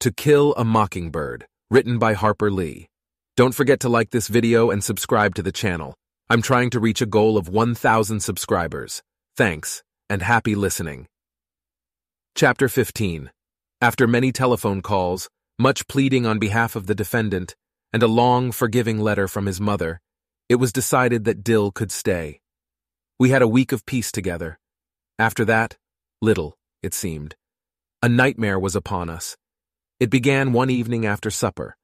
To Kill a Mockingbird, written by Harper Lee. Don't forget to like this video and subscribe to the channel. I'm trying to reach a goal of 1,000 subscribers. Thanks, and happy listening. Chapter 15 After many telephone calls, much pleading on behalf of the defendant, and a long, forgiving letter from his mother, it was decided that Dill could stay. We had a week of peace together. After that, little, it seemed. A nightmare was upon us. It began one evening after supper.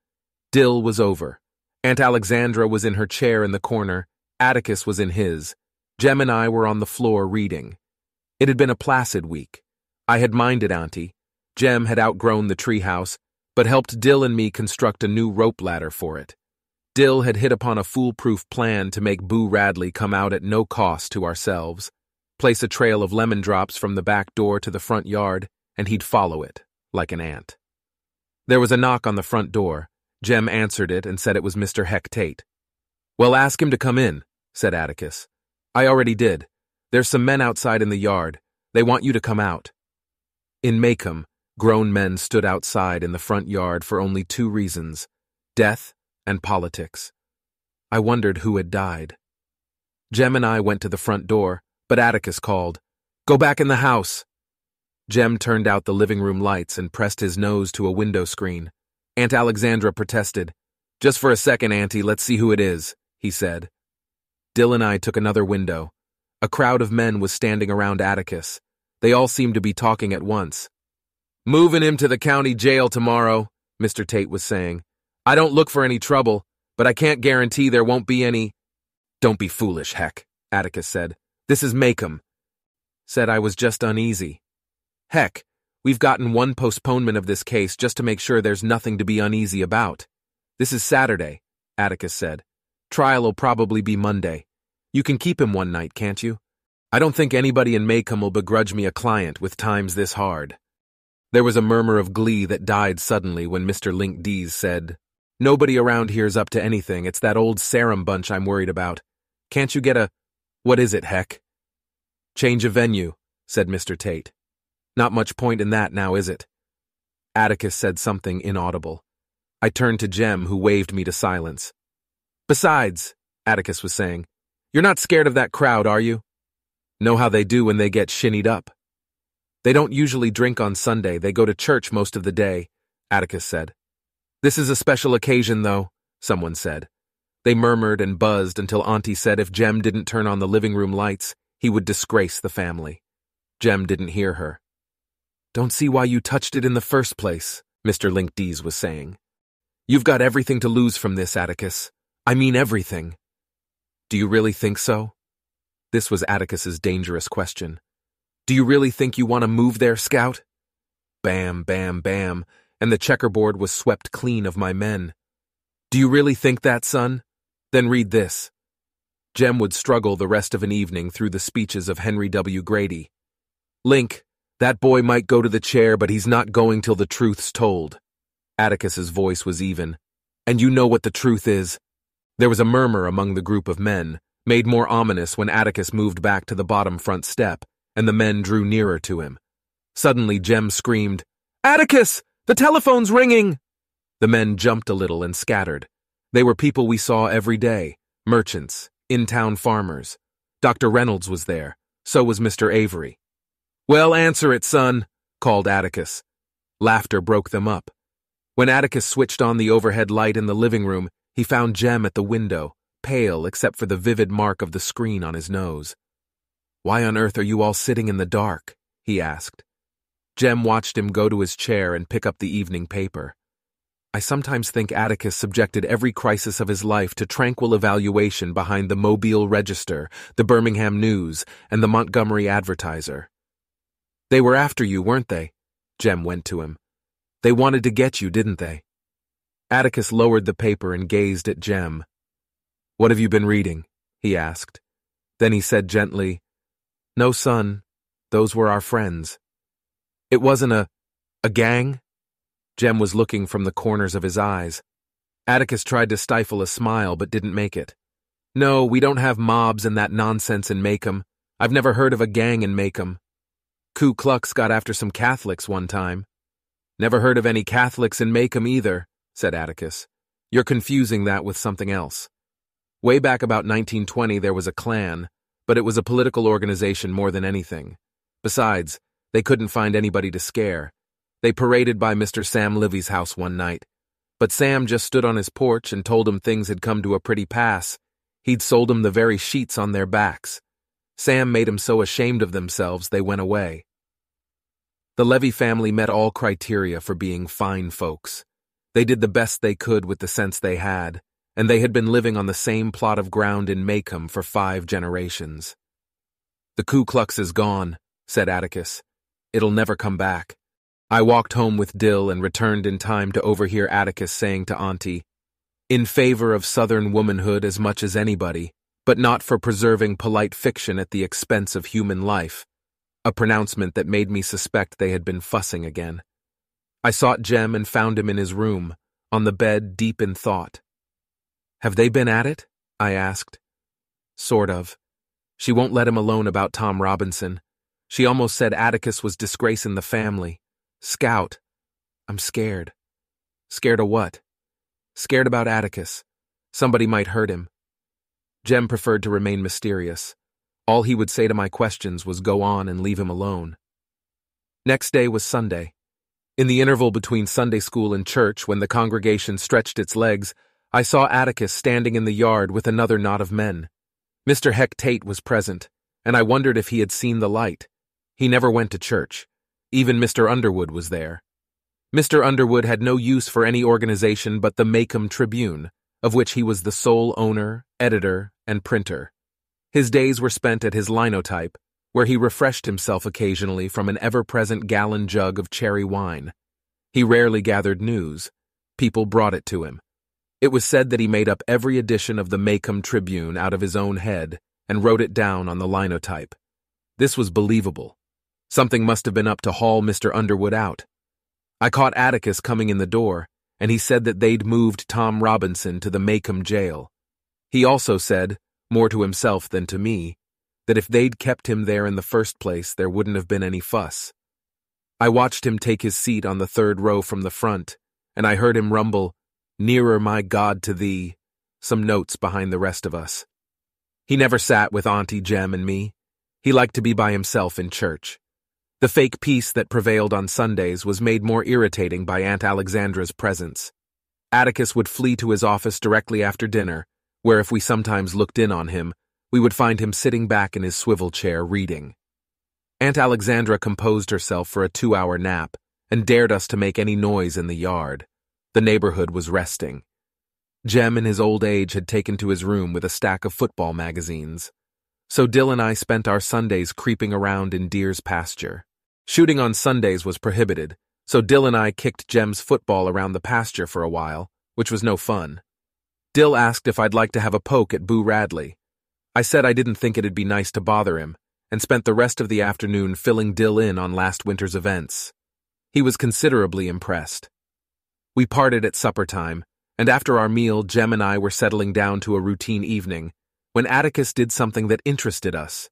Dill was over. Aunt Alexandra was in her chair in the corner. Atticus was in his. Jem and I were on the floor reading. It had been a placid week. I had minded Auntie. Jem had outgrown the treehouse, but helped Dill and me construct a new rope ladder for it. Dill had hit upon a foolproof plan to make Boo Radley come out at no cost to ourselves, place a trail of lemon drops from the back door to the front yard, and he'd follow it, like an ant. There was a knock on the front door. Jem answered it and said it was Mr. Heck Tate. Well, ask him to come in, said Atticus. I already did. There's some men outside in the yard. They want you to come out. In Maycomb, grown men stood outside in the front yard for only two reasons death and politics. I wondered who had died. Jem and I went to the front door, but Atticus called, Go back in the house. Jem turned out the living room lights and pressed his nose to a window screen. Aunt Alexandra protested. Just for a second, Auntie, let's see who it is, he said. Dill and I took another window. A crowd of men was standing around Atticus. They all seemed to be talking at once. Moving him to the county jail tomorrow, Mr. Tate was saying. I don't look for any trouble, but I can't guarantee there won't be any. Don't be foolish, Heck, Atticus said. This is Maycomb. Said I was just uneasy. Heck, we've gotten one postponement of this case just to make sure there's nothing to be uneasy about. This is Saturday, Atticus said. Trial'll probably be Monday. You can keep him one night, can't you? I don't think anybody in Maycomb will begrudge me a client with times this hard. There was a murmur of glee that died suddenly when Mr. Link Deas said, Nobody around here's up to anything. It's that old Sarum bunch I'm worried about. Can't you get a. What is it, heck? Change of venue, said Mr. Tate. Not much point in that now, is it? Atticus said something inaudible. I turned to Jem, who waved me to silence. Besides, Atticus was saying, you're not scared of that crowd, are you? Know how they do when they get shinnied up. They don't usually drink on Sunday, they go to church most of the day, Atticus said. This is a special occasion, though, someone said. They murmured and buzzed until Auntie said if Jem didn't turn on the living room lights, he would disgrace the family. Jem didn't hear her. Don't see why you touched it in the first place, Mr. Link. Linkdees was saying. You've got everything to lose from this, Atticus. I mean everything. Do you really think so? This was Atticus's dangerous question. Do you really think you want to move there, Scout? Bam, bam, bam, and the checkerboard was swept clean of my men. Do you really think that, son? Then read this. Jem would struggle the rest of an evening through the speeches of Henry W. Grady. Link, that boy might go to the chair, but he's not going till the truth's told. Atticus's voice was even. And you know what the truth is. There was a murmur among the group of men, made more ominous when Atticus moved back to the bottom front step, and the men drew nearer to him. Suddenly, Jem screamed, Atticus! The telephone's ringing! The men jumped a little and scattered. They were people we saw every day merchants, in town farmers. Dr. Reynolds was there. So was Mr. Avery. Well, answer it, son, called Atticus. Laughter broke them up. When Atticus switched on the overhead light in the living room, he found Jem at the window, pale except for the vivid mark of the screen on his nose. Why on earth are you all sitting in the dark? he asked. Jem watched him go to his chair and pick up the evening paper. I sometimes think Atticus subjected every crisis of his life to tranquil evaluation behind the Mobile Register, the Birmingham News, and the Montgomery Advertiser. They were after you, weren't they? Jem went to him. They wanted to get you, didn't they? Atticus lowered the paper and gazed at Jem. What have you been reading? he asked. Then he said gently, No, son, those were our friends. It wasn't a, a gang? Jem was looking from the corners of his eyes. Atticus tried to stifle a smile but didn't make it. No, we don't have mobs and that nonsense in Maycomb. I've never heard of a gang in Maycomb. Ku Klux got after some Catholics one time. Never heard of any Catholics in Maycomb either, said Atticus. You're confusing that with something else. Way back about 1920, there was a Klan, but it was a political organization more than anything. Besides, they couldn't find anybody to scare. They paraded by Mr. Sam Levy's house one night, but Sam just stood on his porch and told him things had come to a pretty pass. He'd sold them the very sheets on their backs. Sam made so ashamed of themselves they went away. The Levy family met all criteria for being fine folks. They did the best they could with the sense they had, and they had been living on the same plot of ground in Maycomb for five generations. The Ku Klux is gone, said Atticus. It'll never come back. I walked home with Dill and returned in time to overhear Atticus saying to Auntie, In favor of Southern womanhood as much as anybody, but not for preserving polite fiction at the expense of human life a pronouncement that made me suspect they had been fussing again. I sought Jem and found him in his room, on the bed deep in thought. Have they been at it? I asked. Sort of. She won't let him alone about Tom Robinson. She almost said Atticus was disgracing the family. Scout. I'm scared. Scared of what? Scared about Atticus. Somebody might hurt him. Jem preferred to remain mysterious. All he would say to my questions was go on and leave him alone. Next day was Sunday. In the interval between Sunday school and church, when the congregation stretched its legs, I saw Atticus standing in the yard with another knot of men. Mr. Heck Tate was present, and I wondered if he had seen the light. He never went to church. Even Mr. Underwood was there. Mr. Underwood had no use for any organization but the Maycomb Tribune, of which he was the sole owner, editor, and printer. His days were spent at his linotype, where he refreshed himself occasionally from an ever-present gallon jug of cherry wine. He rarely gathered news. People brought it to him. It was said that he made up every edition of the Maycomb Tribune out of his own head and wrote it down on the linotype. This was believable. Something must have been up to haul Mr. Underwood out. I caught Atticus coming in the door, and he said that they'd moved Tom Robinson to the Maycomb jail. He also said, more to himself than to me, that if they'd kept him there in the first place, there wouldn't have been any fuss. I watched him take his seat on the third row from the front, and I heard him rumble, Nearer, my God, to thee, some notes behind the rest of us. He never sat with Auntie Jem and me. He liked to be by himself in church. The fake peace that prevailed on Sundays was made more irritating by Aunt Alexandra's presence. Atticus would flee to his office directly after dinner, where if we sometimes looked in on him, we would find him sitting back in his swivel chair reading. Aunt Alexandra composed herself for a two-hour nap and dared us to make any noise in the yard. The neighborhood was resting. Jem in his old age had taken to his room with a stack of football magazines. So Dill and I spent our Sundays creeping around in Deer's pasture. Shooting on Sundays was prohibited, so Dill and I kicked Jem's football around the pasture for a while, which was no fun. Dill asked if I'd like to have a poke at Boo Radley. I said I didn't think it'd be nice to bother him, and spent the rest of the afternoon filling Dill in on last winter's events. He was considerably impressed. We parted at supper time, and after our meal, Jem and I were settling down to a routine evening, when Atticus did something that interested us.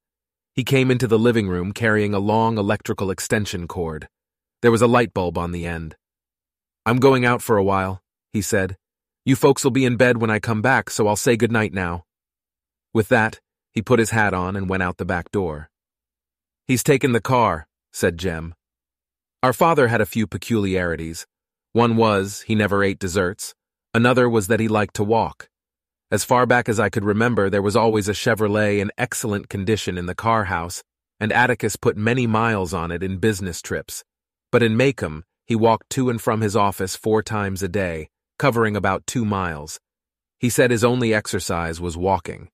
He came into the living room carrying a long electrical extension cord. There was a light bulb on the end. I'm going out for a while, he said. You folks will be in bed when I come back, so I'll say good night now. With that, he put his hat on and went out the back door. He's taken the car, said Jem. Our father had a few peculiarities. One was, he never ate desserts. Another was that he liked to walk. As far back as I could remember, there was always a Chevrolet in excellent condition in the car house, and Atticus put many miles on it in business trips. But in Maycomb, he walked to and from his office four times a day, covering about two miles. He said his only exercise was walking.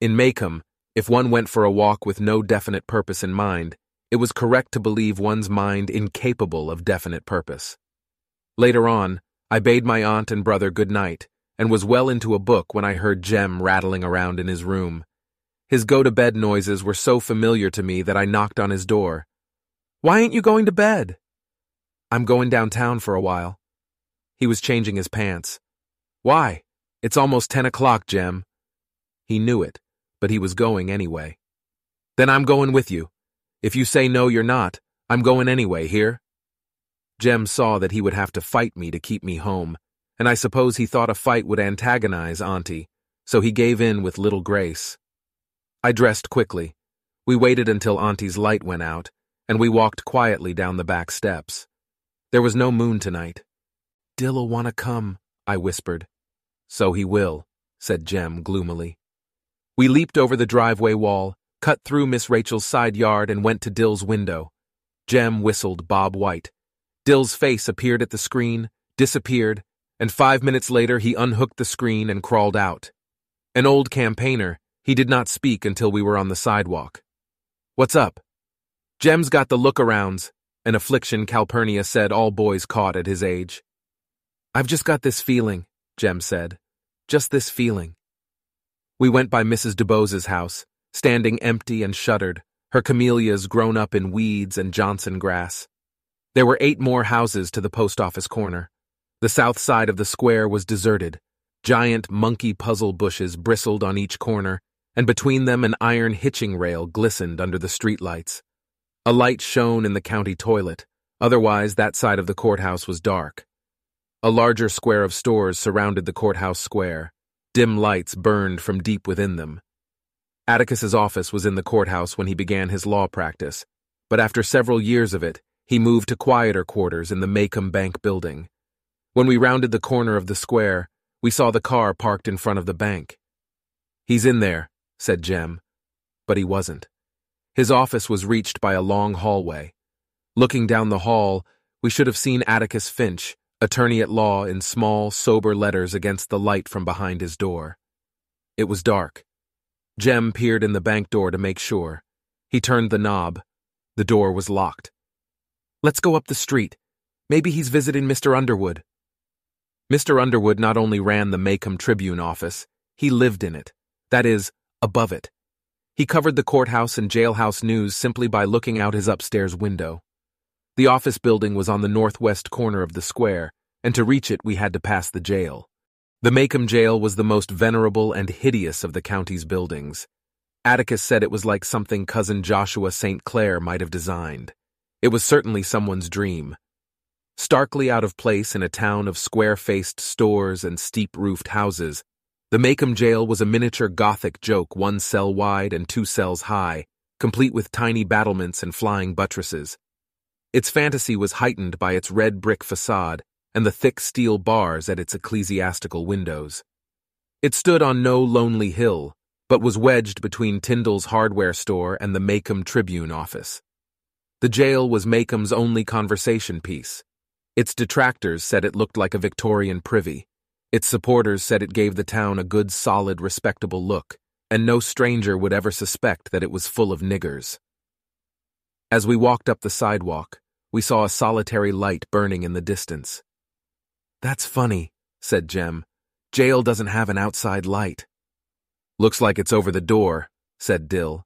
In Maycomb, if one went for a walk with no definite purpose in mind, it was correct to believe one's mind incapable of definite purpose. Later on, I bade my aunt and brother good night, and was well into a book when I heard Jem rattling around in his room. His go-to-bed noises were so familiar to me that I knocked on his door. Why ain't you going to bed? I'm going downtown for a while. He was changing his pants. Why? It's almost ten o'clock, Jem. He knew it, but he was going anyway. Then I'm going with you. If you say no, you're not. I'm going anyway, here? Jem saw that he would have to fight me to keep me home, and I suppose he thought a fight would antagonize Auntie, so he gave in with little grace. I dressed quickly. We waited until Auntie's light went out, and we walked quietly down the back steps. There was no moon tonight. Dill'll want to come, I whispered. So he will, said Jem gloomily. We leaped over the driveway wall, cut through Miss Rachel's side yard, and went to Dill's window. Jem whistled Bob White. Dill's face appeared at the screen, disappeared, and five minutes later he unhooked the screen and crawled out. An old campaigner, he did not speak until we were on the sidewalk. What's up? Jem's got the look-arounds, an affliction Calpurnia said all boys caught at his age. I've just got this feeling, Jem said. Just this feeling. We went by Mrs. DuBose's house, standing empty and shuttered, her camellias grown up in weeds and Johnson grass. There were eight more houses to the post office corner. The south side of the square was deserted. Giant monkey puzzle bushes bristled on each corner, and between them an iron hitching rail glistened under the streetlights. A light shone in the county toilet, otherwise that side of the courthouse was dark. A larger square of stores surrounded the courthouse square. Dim lights burned from deep within them. Atticus's office was in the courthouse when he began his law practice, but after several years of it, he moved to quieter quarters in the Maycomb Bank building. When we rounded the corner of the square, we saw the car parked in front of the bank. He's in there, said Jem. But he wasn't. His office was reached by a long hallway. Looking down the hall, we should have seen Atticus Finch, attorney at law, in small, sober letters against the light from behind his door. It was dark. Jem peered in the bank door to make sure. He turned the knob. The door was locked. Let's go up the street. Maybe he's visiting Mr. Underwood. Mr. Underwood not only ran the Maycomb Tribune office, he lived in it. That is, above it. He covered the courthouse and jailhouse news simply by looking out his upstairs window. The office building was on the northwest corner of the square, and to reach it we had to pass the jail. The Maycomb jail was the most venerable and hideous of the county's buildings. Atticus said it was like something cousin Joshua St. Clair might have designed. It was certainly someone's dream. Starkly out of place in a town of square-faced stores and steep-roofed houses, the Maycomb jail was a miniature Gothic joke one cell wide and two cells high, complete with tiny battlements and flying buttresses. Its fantasy was heightened by its red brick facade and the thick steel bars at its ecclesiastical windows. It stood on no lonely hill, but was wedged between Tyndal's hardware store and the Maycomb Tribune office. The jail was Maycomb's only conversation piece. Its detractors said it looked like a Victorian privy. Its supporters said it gave the town a good, solid, respectable look, and no stranger would ever suspect that it was full of niggers. As we walked up the sidewalk, we saw a solitary light burning in the distance. That's funny, said Jem. Jail doesn't have an outside light. Looks like it's over the door, said Dill.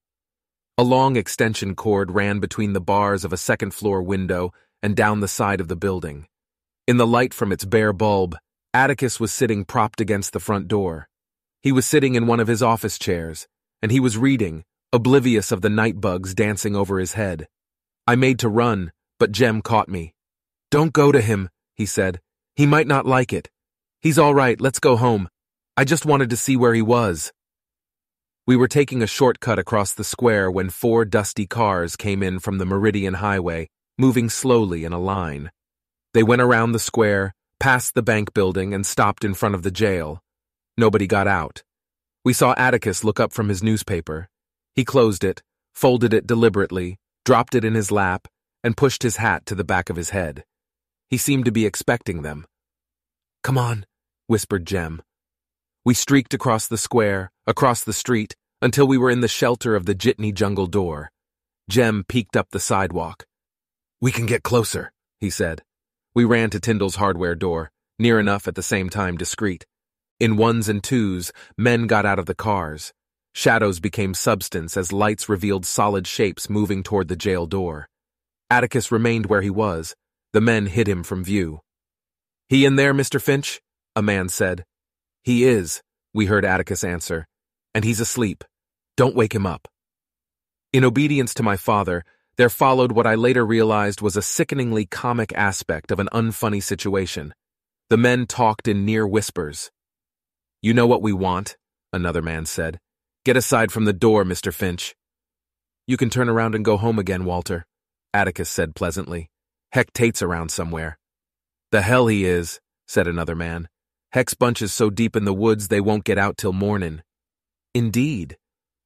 A long extension cord ran between the bars of a second floor window and down the side of the building. In the light from its bare bulb, Atticus was sitting propped against the front door. He was sitting in one of his office chairs, and he was reading, oblivious of the night bugs dancing over his head. I made to run, but Jem caught me. Don't go to him, he said. He might not like it. He's all right, let's go home. I just wanted to see where he was. We were taking a shortcut across the square when four dusty cars came in from the Meridian Highway, moving slowly in a line. They went around the square, passed the bank building, and stopped in front of the jail. Nobody got out. We saw Atticus look up from his newspaper. He closed it, folded it deliberately, dropped it in his lap, and pushed his hat to the back of his head. He seemed to be expecting them. Come on, whispered Jem. We streaked across the square, across the street, until we were in the shelter of the Jitney jungle door. Jem peeked up the sidewalk. We can get closer, he said. We ran to Tyndal's hardware door, near enough at the same time discreet. In ones and twos, men got out of the cars. Shadows became substance as lights revealed solid shapes moving toward the jail door. Atticus remained where he was. The men hid him from view. He in there, Mr. Finch? A man said. He is, we heard Atticus answer. And he's asleep. Don't wake him up. In obedience to my father, there followed what I later realized was a sickeningly comic aspect of an unfunny situation. The men talked in near whispers. You know what we want, another man said. Get aside from the door, Mr. Finch. You can turn around and go home again, Walter, Atticus said pleasantly. Heck Tate's around somewhere. The hell he is, said another man. Heck's bunch is so deep in the woods they won't get out till mornin'. Indeed.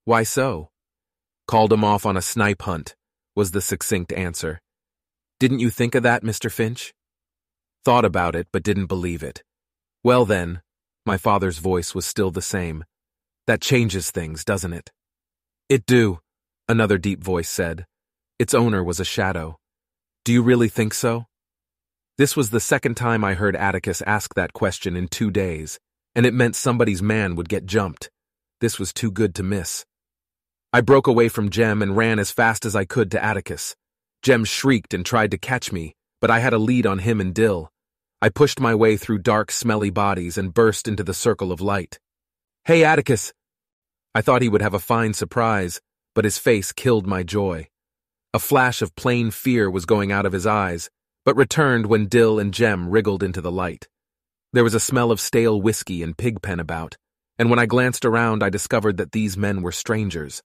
Why so? Called him off on a snipe hunt, was the succinct answer. Didn't you think of that, Mr. Finch? Thought about it, but didn't believe it. Well then, my father's voice was still the same. That changes things, doesn't it? It do, another deep voice said. Its owner was a shadow. Do you really think so? This was the second time I heard Atticus ask that question in two days, and it meant somebody's man would get jumped. This was too good to miss. I broke away from Jem and ran as fast as I could to Atticus. Jem shrieked and tried to catch me, but I had a lead on him and Dill. I pushed my way through dark, smelly bodies and burst into the circle of light. Hey, Atticus! I thought he would have a fine surprise, but his face killed my joy. A flash of plain fear was going out of his eyes, but returned when Dill and Jem wriggled into the light. There was a smell of stale whiskey and pigpen about, and when I glanced around, I discovered that these men were strangers.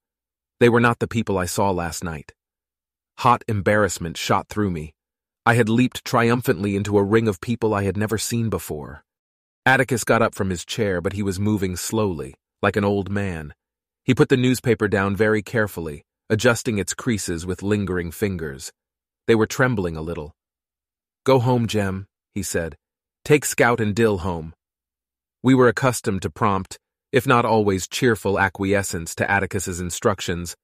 They were not the people I saw last night. Hot embarrassment shot through me. I had leaped triumphantly into a ring of people I had never seen before. Atticus got up from his chair, but he was moving slowly, like an old man. He put the newspaper down very carefully, adjusting its creases with lingering fingers. They were trembling a little. Go home, Jem, he said. Take Scout and Dill home. We were accustomed to prompt, if not always cheerful acquiescence to Atticus's instructions,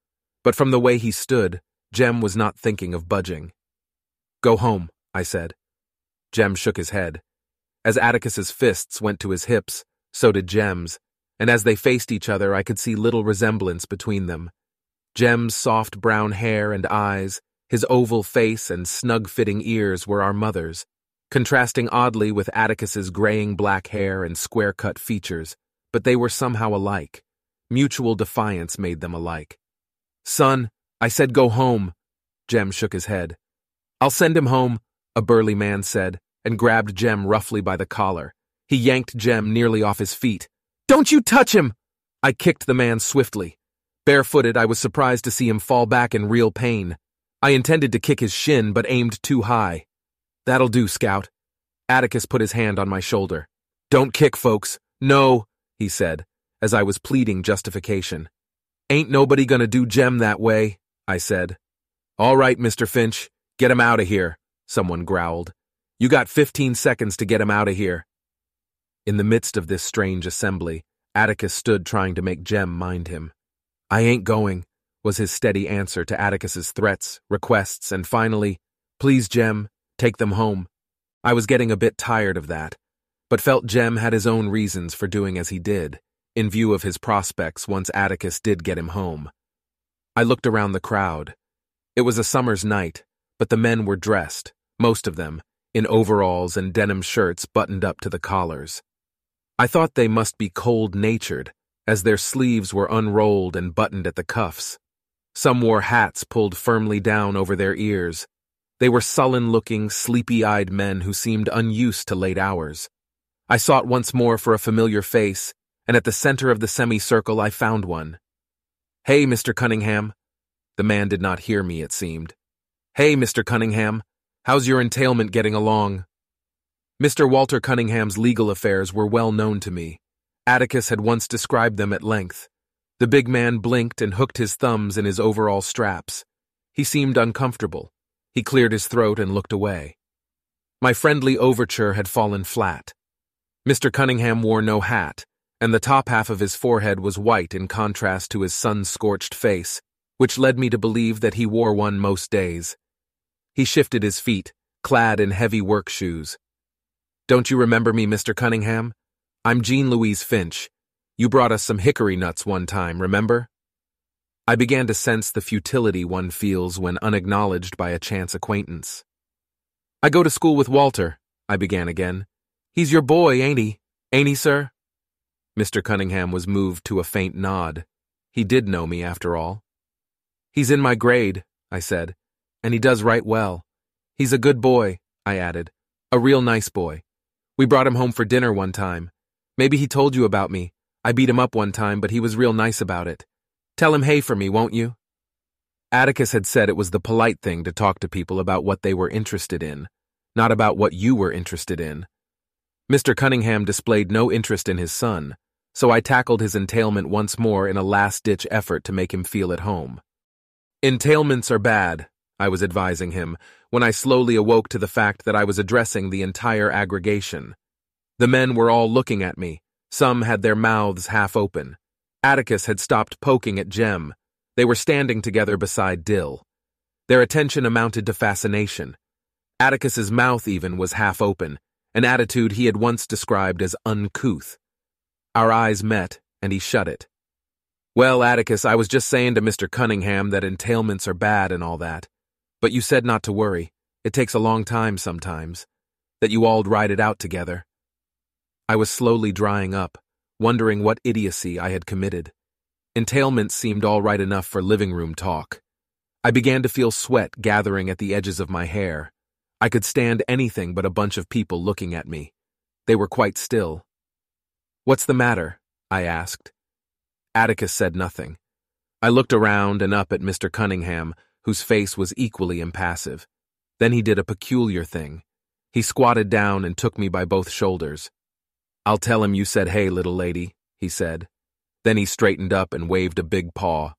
but from the way he stood, Jem was not thinking of budging. Go home, I said. Jem shook his head. As Atticus's fists went to his hips, so did Jem's, and as they faced each other, I could see little resemblance between them. Jem's soft brown hair and eyes, his oval face and snug-fitting ears were our mother's, contrasting oddly with Atticus's graying black hair and square-cut features but they were somehow alike. Mutual defiance made them alike. Son, I said go home. Jem shook his head. I'll send him home, a burly man said, and grabbed Jem roughly by the collar. He yanked Jem nearly off his feet. Don't you touch him! I kicked the man swiftly. Barefooted, I was surprised to see him fall back in real pain. I intended to kick his shin, but aimed too high. That'll do, Scout. Atticus put his hand on my shoulder. Don't kick, folks. No, he said, as I was pleading justification. Ain't nobody gonna do Jem that way, I said. All right, Mr. Finch, get him out of here, someone growled. You got 15 seconds to get him out of here. In the midst of this strange assembly, Atticus stood trying to make Jem mind him. I ain't going, was his steady answer to Atticus's threats, requests, and finally, Please, Jem, take them home. I was getting a bit tired of that but felt Jem had his own reasons for doing as he did, in view of his prospects once Atticus did get him home. I looked around the crowd. It was a summer's night, but the men were dressed, most of them, in overalls and denim shirts buttoned up to the collars. I thought they must be cold-natured, as their sleeves were unrolled and buttoned at the cuffs. Some wore hats pulled firmly down over their ears. They were sullen-looking, sleepy-eyed men who seemed unused to late hours. I sought once more for a familiar face, and at the center of the semicircle I found one. Hey, Mr. Cunningham. The man did not hear me, it seemed. Hey, Mr. Cunningham. How's your entailment getting along? Mr. Walter Cunningham's legal affairs were well known to me. Atticus had once described them at length. The big man blinked and hooked his thumbs in his overall straps. He seemed uncomfortable. He cleared his throat and looked away. My friendly overture had fallen flat. Mr. Cunningham wore no hat, and the top half of his forehead was white in contrast to his sun-scorched face, which led me to believe that he wore one most days. He shifted his feet, clad in heavy work shoes. Don't you remember me, Mr. Cunningham? I'm Jean Louise Finch. You brought us some hickory nuts one time, remember? I began to sense the futility one feels when unacknowledged by a chance acquaintance. I go to school with Walter, I began again. He's your boy, ain't he? Ain't he, sir? Mr. Cunningham was moved to a faint nod. He did know me, after all. He's in my grade, I said. and he does right well. He's a good boy, I added. A real nice boy. We brought him home for dinner one time. Maybe he told you about me. I beat him up one time, but he was real nice about it. Tell him hey for me, won't you? Atticus had said it was the polite thing to talk to people about what they were interested in, not about what you were interested in. Mr. Cunningham displayed no interest in his son, so I tackled his entailment once more in a last-ditch effort to make him feel at home. Entailments are bad, I was advising him, when I slowly awoke to the fact that I was addressing the entire aggregation. The men were all looking at me. Some had their mouths half open. Atticus had stopped poking at Jem. They were standing together beside Dill. Their attention amounted to fascination. Atticus's mouth even was half open, an attitude he had once described as uncouth. Our eyes met, and he shut it. Well, Atticus, I was just saying to Mr. Cunningham that entailments are bad and all that. But you said not to worry. It takes a long time sometimes. That you all'd ride it out together. I was slowly drying up, wondering what idiocy I had committed. Entailments seemed all right enough for living room talk. I began to feel sweat gathering at the edges of my hair. I could stand anything but a bunch of people looking at me. They were quite still. What's the matter? I asked. Atticus said nothing. I looked around and up at Mr. Cunningham, whose face was equally impassive. Then he did a peculiar thing. He squatted down and took me by both shoulders. I'll tell him you said hey, little lady, he said. Then he straightened up and waved a big paw.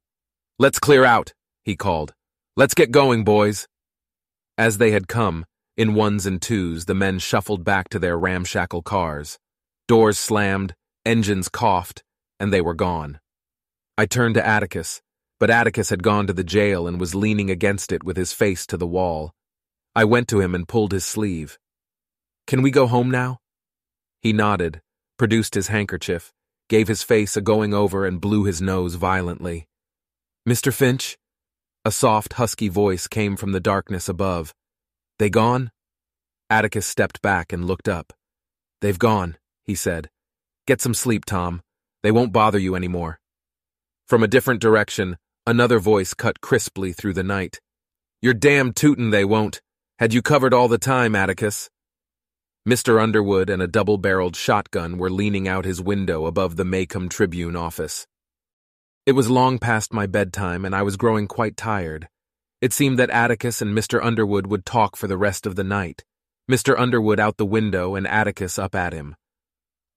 Let's clear out, he called. Let's get going, boys. As they had come, in ones and twos, the men shuffled back to their ramshackle cars. Doors slammed, engines coughed, and they were gone. I turned to Atticus, but Atticus had gone to the jail and was leaning against it with his face to the wall. I went to him and pulled his sleeve. Can we go home now? He nodded, produced his handkerchief, gave his face a going over and blew his nose violently. Mr. Finch? A soft, husky voice came from the darkness above. They gone? Atticus stepped back and looked up. They've gone, he said. Get some sleep, Tom. They won't bother you anymore. From a different direction, another voice cut crisply through the night. You're damn tootin' they won't. Had you covered all the time, Atticus? Mr. Underwood and a double barreled shotgun were leaning out his window above the Maycomb Tribune office. It was long past my bedtime, and I was growing quite tired. It seemed that Atticus and Mr. Underwood would talk for the rest of the night, Mr. Underwood out the window and Atticus up at him.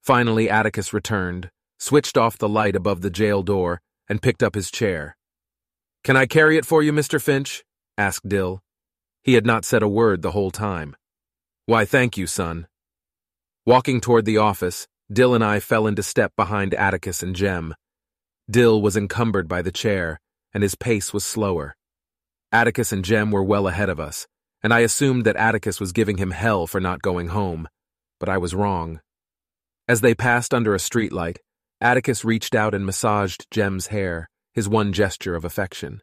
Finally, Atticus returned, switched off the light above the jail door, and picked up his chair. Can I carry it for you, Mr. Finch? asked Dill. He had not said a word the whole time. Why, thank you, son. Walking toward the office, Dill and I fell into step behind Atticus and Jem. Dill was encumbered by the chair, and his pace was slower. Atticus and Jem were well ahead of us, and I assumed that Atticus was giving him hell for not going home, but I was wrong. As they passed under a streetlight, Atticus reached out and massaged Jem's hair, his one gesture of affection.